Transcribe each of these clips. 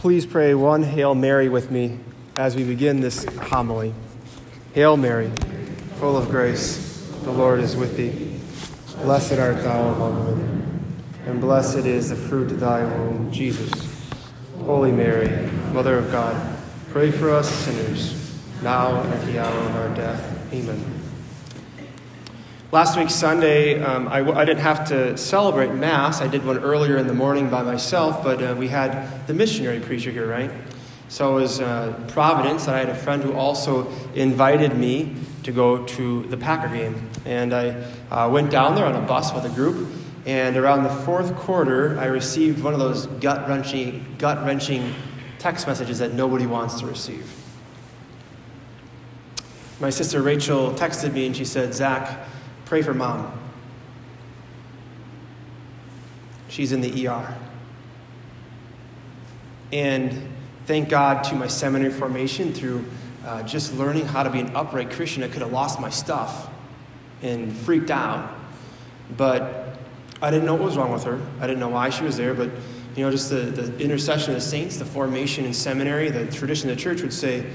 please pray one Hail Mary with me as we begin this homily. Hail Mary, full of grace, the Lord is with thee. Blessed art thou among women, and blessed is the fruit of thy womb, Jesus. Holy Mary, Mother of God, pray for us sinners, now and at the hour of our death. Amen. Last week, Sunday, um, I, I, didn't have to celebrate Mass. I did one earlier in the morning by myself, but uh, we had the missionary preacher here, right? So it was uh, Providence that I had a friend who also invited me to go to the Packer game. And I uh, went down there on a bus with a group, and around the fourth quarter, I received one of those gut wrenching, gut wrenching text messages that nobody wants to receive. My sister Rachel texted me and she said, Zach, Pray for mom. She's in the ER. And thank God to my seminary formation through uh, just learning how to be an upright Christian. I could have lost my stuff and freaked out. But I didn't know what was wrong with her. I didn't know why she was there. But, you know, just the, the intercession of the saints, the formation in seminary, the tradition of the church would say,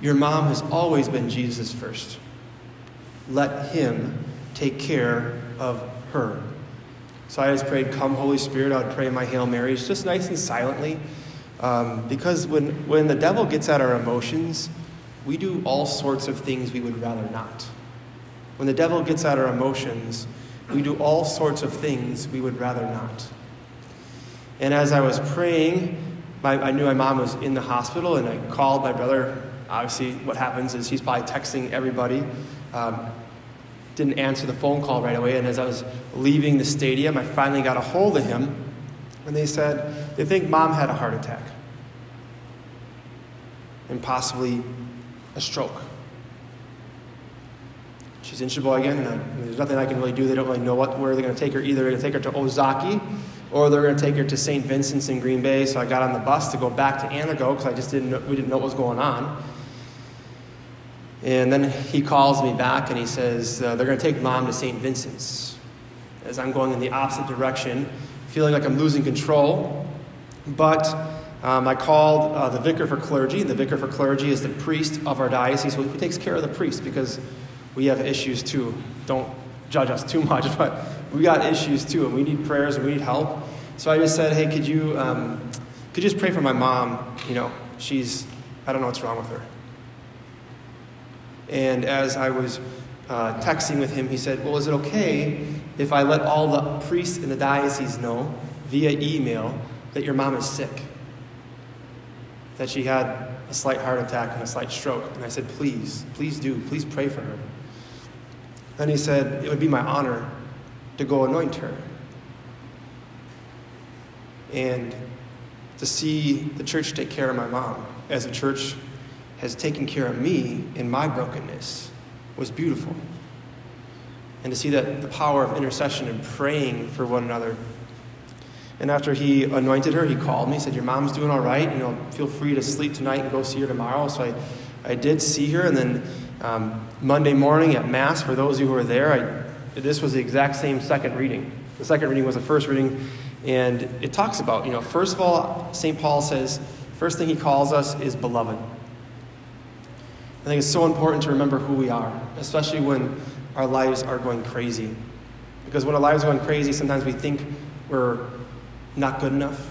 Your mom has always been Jesus first let Him take care of her. So I just prayed, Come, Holy Spirit. I would pray my Hail Marys just nice and silently. Um, because when, when the devil gets at our emotions, we do all sorts of things we would rather not. When the devil gets at our emotions, we do all sorts of things we would rather not. And as I was praying, my, I knew my mom was in the hospital, and I called my brother. Obviously, what happens is he's probably texting everybody. Um, didn't answer the phone call right away, and as I was leaving the stadium, I finally got a hold of him, and they said they think mom had a heart attack and possibly a stroke. She's in Sheboygan, and there's nothing I can really do. They don't really know what, where they're going to take her. Either they're going to take her to Ozaukee, or they're going to take her to St. Vincent's in Green Bay. So I got on the bus to go back to Anago because I just didn't know, we didn't know what was going on. And then he calls me back and he says, uh, They're going to take mom to St. Vincent's. As I'm going in the opposite direction, feeling like I'm losing control. But um, I called uh, the vicar for clergy. and The vicar for clergy is the priest of our diocese who takes care of the priest because we have issues too. Don't judge us too much, but we got issues too, and we need prayers and we need help. So I just said, Hey, could you, um, could you just pray for my mom? You know, she's, I don't know what's wrong with her. And as I was uh, texting with him, he said, Well, is it okay if I let all the priests in the diocese know via email that your mom is sick? That she had a slight heart attack and a slight stroke. And I said, Please, please do. Please pray for her. Then he said, It would be my honor to go anoint her. And to see the church take care of my mom as a church has taken care of me in my brokenness was beautiful. And to see that the power of intercession and praying for one another. And after he anointed her, he called me, said, Your mom's doing all right. You know, feel free to sleep tonight and go see her tomorrow. So I, I did see her. And then um, Monday morning at Mass, for those of you who were there, I, this was the exact same second reading. The second reading was the first reading. And it talks about, you know, first of all, St. Paul says, first thing he calls us is beloved. I think it's so important to remember who we are, especially when our lives are going crazy. Because when our lives are going crazy, sometimes we think we're not good enough,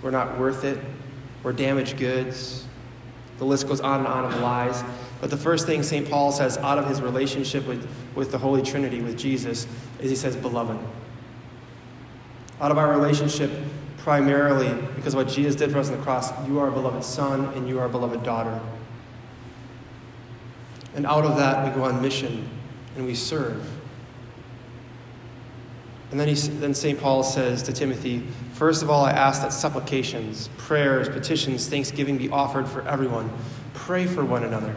we're not worth it, we're damaged goods. The list goes on and on of lies. But the first thing St. Paul says out of his relationship with, with the Holy Trinity, with Jesus, is he says, Beloved. Out of our relationship, primarily because what Jesus did for us on the cross, you are a beloved son and you are a beloved daughter. And out of that, we go on mission and we serve. And then, he, then St. Paul says to Timothy, First of all, I ask that supplications, prayers, petitions, thanksgiving be offered for everyone. Pray for one another.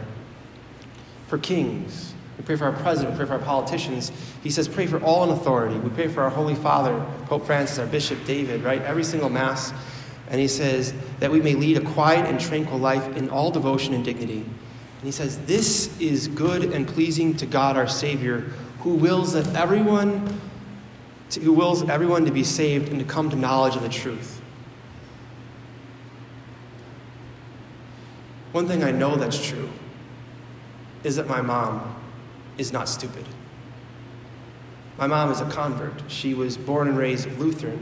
For kings, we pray for our president, we pray for our politicians. He says, Pray for all in authority. We pray for our Holy Father, Pope Francis, our Bishop David, right? Every single Mass. And he says, That we may lead a quiet and tranquil life in all devotion and dignity he says, This is good and pleasing to God our Savior, who wills that everyone who wills everyone to be saved and to come to knowledge of the truth. one thing I know that's true is that my mom is not stupid. My mom is a convert. She was born and raised Lutheran.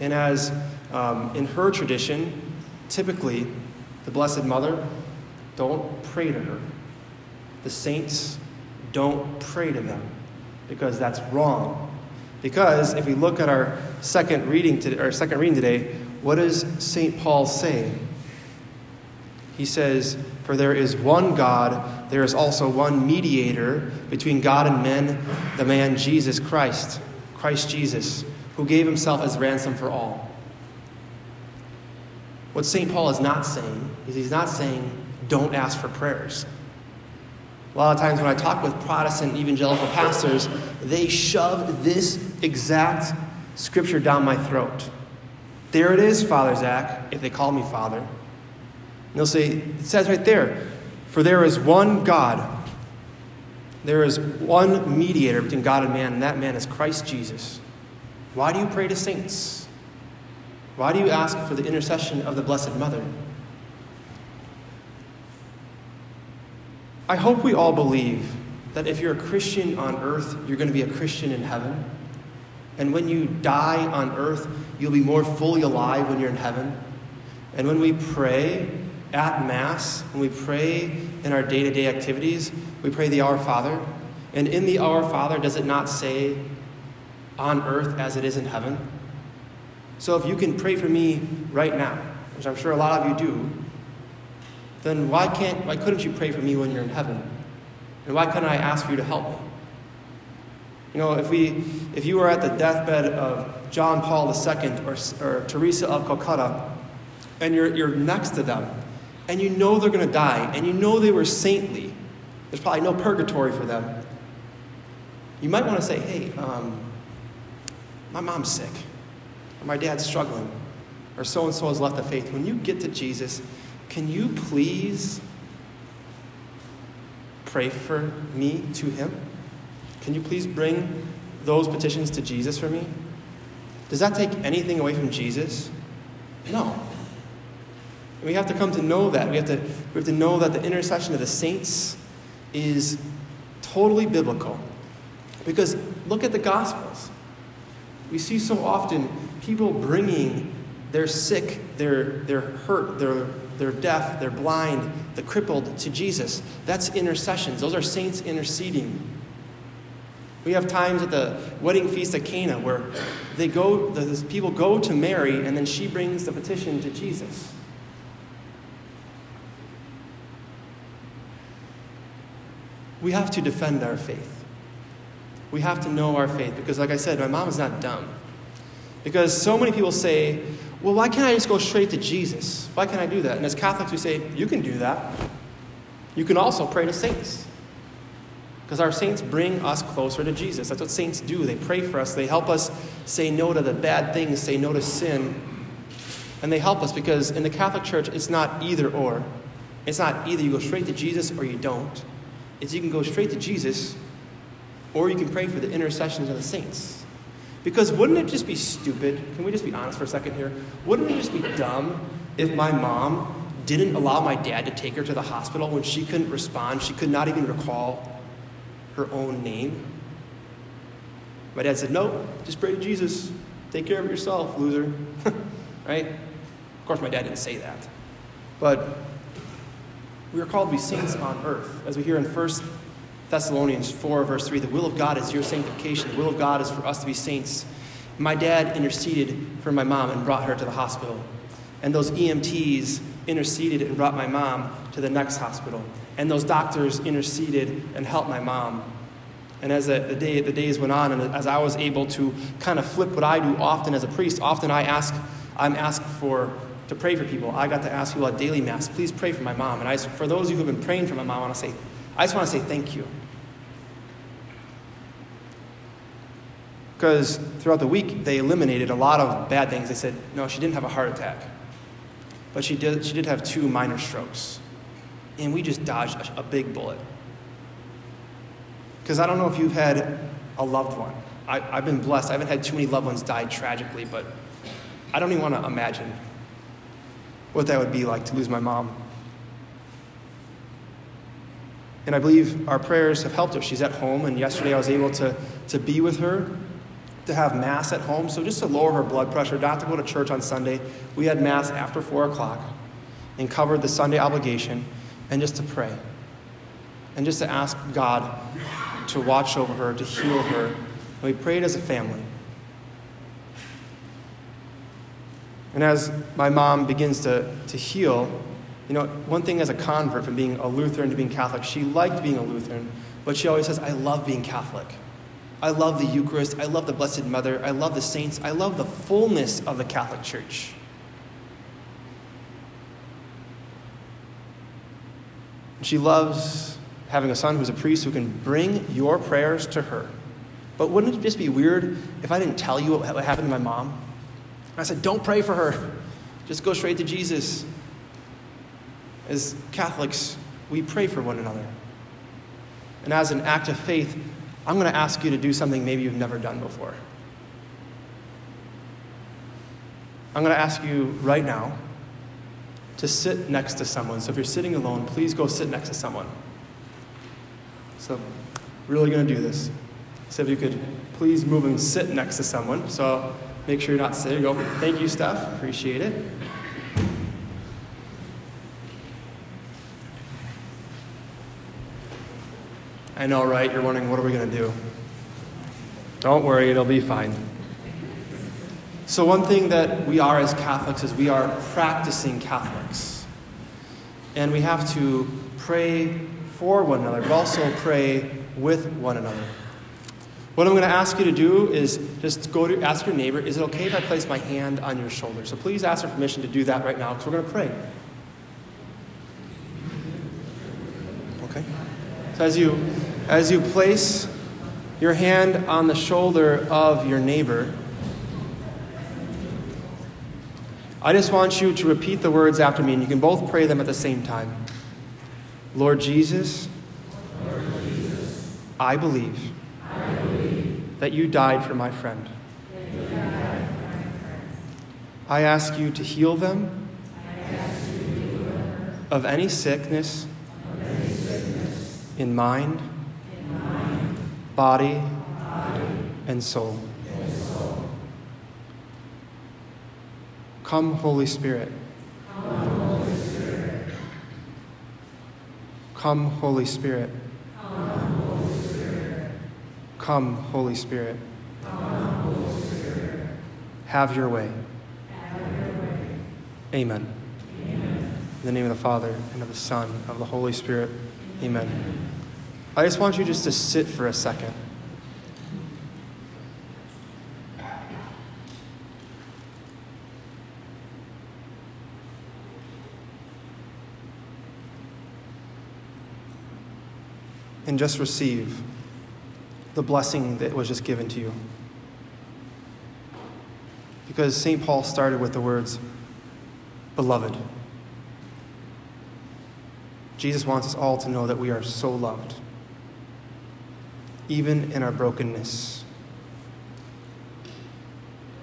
And as um, in her tradition, typically the Blessed Mother, don't pray to her. The saints, don't pray to them because that's wrong. Because if we look at our second reading, to, our second reading today, what does St. Paul say? He says, For there is one God, there is also one mediator between God and men, the man Jesus Christ, Christ Jesus, who gave himself as ransom for all. What St. Paul is not saying is he's not saying, don't ask for prayers. A lot of times when I talk with Protestant evangelical pastors, they shove this exact scripture down my throat. There it is, Father Zach, if they call me Father. And they'll say, it says right there, for there is one God. There is one mediator between God and man, and that man is Christ Jesus. Why do you pray to saints? Why do you ask for the intercession of the Blessed Mother? I hope we all believe that if you're a Christian on earth, you're going to be a Christian in heaven. And when you die on earth, you'll be more fully alive when you're in heaven. And when we pray at Mass, when we pray in our day to day activities, we pray the Our Father. And in the Our Father, does it not say, on earth as it is in heaven? So if you can pray for me right now, which I'm sure a lot of you do, then why, can't, why couldn't you pray for me when you're in heaven? And why couldn't I ask for you to help me? You know, if, we, if you were at the deathbed of John Paul II or, or Teresa of Calcutta, and you're, you're next to them, and you know they're going to die, and you know they were saintly, there's probably no purgatory for them, you might want to say, hey, um, my mom's sick, or my dad's struggling, or so and so has left the faith. When you get to Jesus, can you please pray for me to him? Can you please bring those petitions to Jesus for me? Does that take anything away from Jesus? No. We have to come to know that. We have to, we have to know that the intercession of the saints is totally biblical. Because look at the Gospels. We see so often people bringing their sick, they're, they're hurt, their they're deaf, they're blind, the crippled to Jesus. That's intercessions. Those are saints interceding. We have times at the wedding feast at Cana where they go, the people go to Mary and then she brings the petition to Jesus. We have to defend our faith. We have to know our faith because, like I said, my mom is not dumb. Because so many people say, well, why can't I just go straight to Jesus? Why can't I do that? And as Catholics, we say, you can do that. You can also pray to saints. Because our saints bring us closer to Jesus. That's what saints do. They pray for us, they help us say no to the bad things, say no to sin. And they help us because in the Catholic Church, it's not either or. It's not either you go straight to Jesus or you don't. It's you can go straight to Jesus or you can pray for the intercessions of the saints. Because wouldn't it just be stupid? Can we just be honest for a second here? Wouldn't it just be dumb if my mom didn't allow my dad to take her to the hospital when she couldn't respond? She could not even recall her own name. My dad said, Nope, just pray to Jesus. Take care of yourself, loser. right? Of course, my dad didn't say that. But we are called to be saints on earth. As we hear in 1 Thessalonians 4, verse 3, the will of God is your sanctification. The will of God is for us to be saints. My dad interceded for my mom and brought her to the hospital. And those EMTs interceded and brought my mom to the next hospital. And those doctors interceded and helped my mom. And as the, the, day, the days went on, and as I was able to kind of flip what I do often as a priest, often I ask, I'm asked for to pray for people. I got to ask people at daily mass, please pray for my mom. And I, for those of you who have been praying for my mom, I want to say I just want to say thank you. Because throughout the week, they eliminated a lot of bad things. They said, no, she didn't have a heart attack. But she did, she did have two minor strokes. And we just dodged a, a big bullet. Because I don't know if you've had a loved one. I, I've been blessed. I haven't had too many loved ones die tragically, but I don't even want to imagine what that would be like to lose my mom. And I believe our prayers have helped her. She's at home, and yesterday I was able to, to be with her, to have Mass at home. So, just to lower her blood pressure, not to go to church on Sunday, we had Mass after 4 o'clock and covered the Sunday obligation, and just to pray. And just to ask God to watch over her, to heal her. And we prayed as a family. And as my mom begins to, to heal, you know, one thing as a convert from being a Lutheran to being Catholic, she liked being a Lutheran, but she always says, I love being Catholic. I love the Eucharist. I love the Blessed Mother. I love the saints. I love the fullness of the Catholic Church. She loves having a son who's a priest who can bring your prayers to her. But wouldn't it just be weird if I didn't tell you what happened to my mom? I said, Don't pray for her. Just go straight to Jesus. As Catholics, we pray for one another. And as an act of faith, I'm going to ask you to do something maybe you've never done before. I'm going to ask you right now to sit next to someone. So if you're sitting alone, please go sit next to someone. So, really going to do this. So if you could please move and sit next to someone. So make sure you're not sitting. Go. Thank you, Steph. Appreciate it. I know, right? You're wondering, what are we going to do? Don't worry, it'll be fine. So, one thing that we are as Catholics is we are practicing Catholics. And we have to pray for one another, but also pray with one another. What I'm going to ask you to do is just go to ask your neighbor, is it okay if I place my hand on your shoulder? So please ask for permission to do that right now because we're going to pray. Okay? So as you as you place your hand on the shoulder of your neighbor, I just want you to repeat the words after me, and you can both pray them at the same time. Lord Jesus, Lord Jesus I, believe I believe that you died for my friend. I ask you to heal them, of any sickness, in mind, body, and soul. Come, Holy Spirit. Come, Holy Spirit. Come, Holy Spirit. Have your way. Amen. In the name of the Father, and of the Son, and of the Holy Spirit. Amen. I just want you just to sit for a second. And just receive the blessing that was just given to you. Because St. Paul started with the words, Beloved. Jesus wants us all to know that we are so loved even in our brokenness.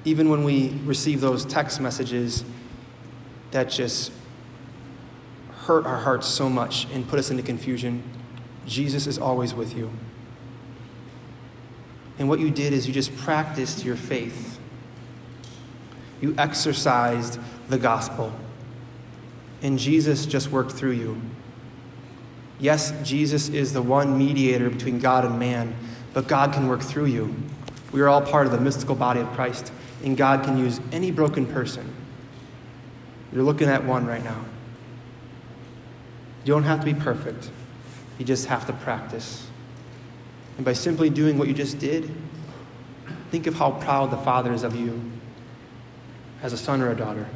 Even when we receive those text messages that just hurt our hearts so much and put us into confusion, Jesus is always with you. And what you did is you just practiced your faith. You exercised the gospel. And Jesus just worked through you. Yes, Jesus is the one mediator between God and man, but God can work through you. We are all part of the mystical body of Christ, and God can use any broken person. You're looking at one right now. You don't have to be perfect, you just have to practice. And by simply doing what you just did, think of how proud the Father is of you as a son or a daughter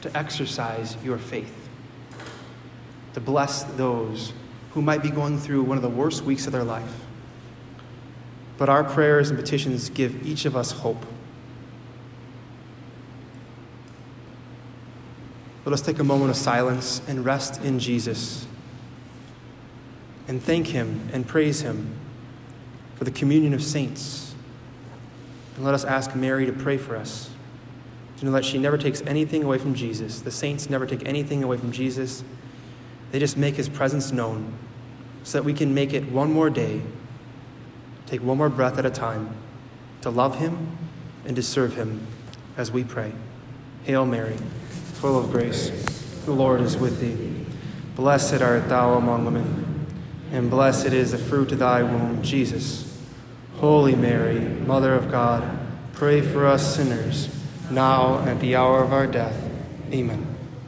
to exercise your faith to bless those who might be going through one of the worst weeks of their life. But our prayers and petitions give each of us hope. Let us take a moment of silence and rest in Jesus and thank Him and praise Him for the communion of saints. And let us ask Mary to pray for us, to know that she never takes anything away from Jesus. The saints never take anything away from Jesus They just make his presence known so that we can make it one more day, take one more breath at a time to love him and to serve him as we pray. Hail Mary, full of grace, the Lord is with thee. Blessed art thou among women, and blessed is the fruit of thy womb, Jesus. Holy Mary, Mother of God, pray for us sinners, now and at the hour of our death. Amen.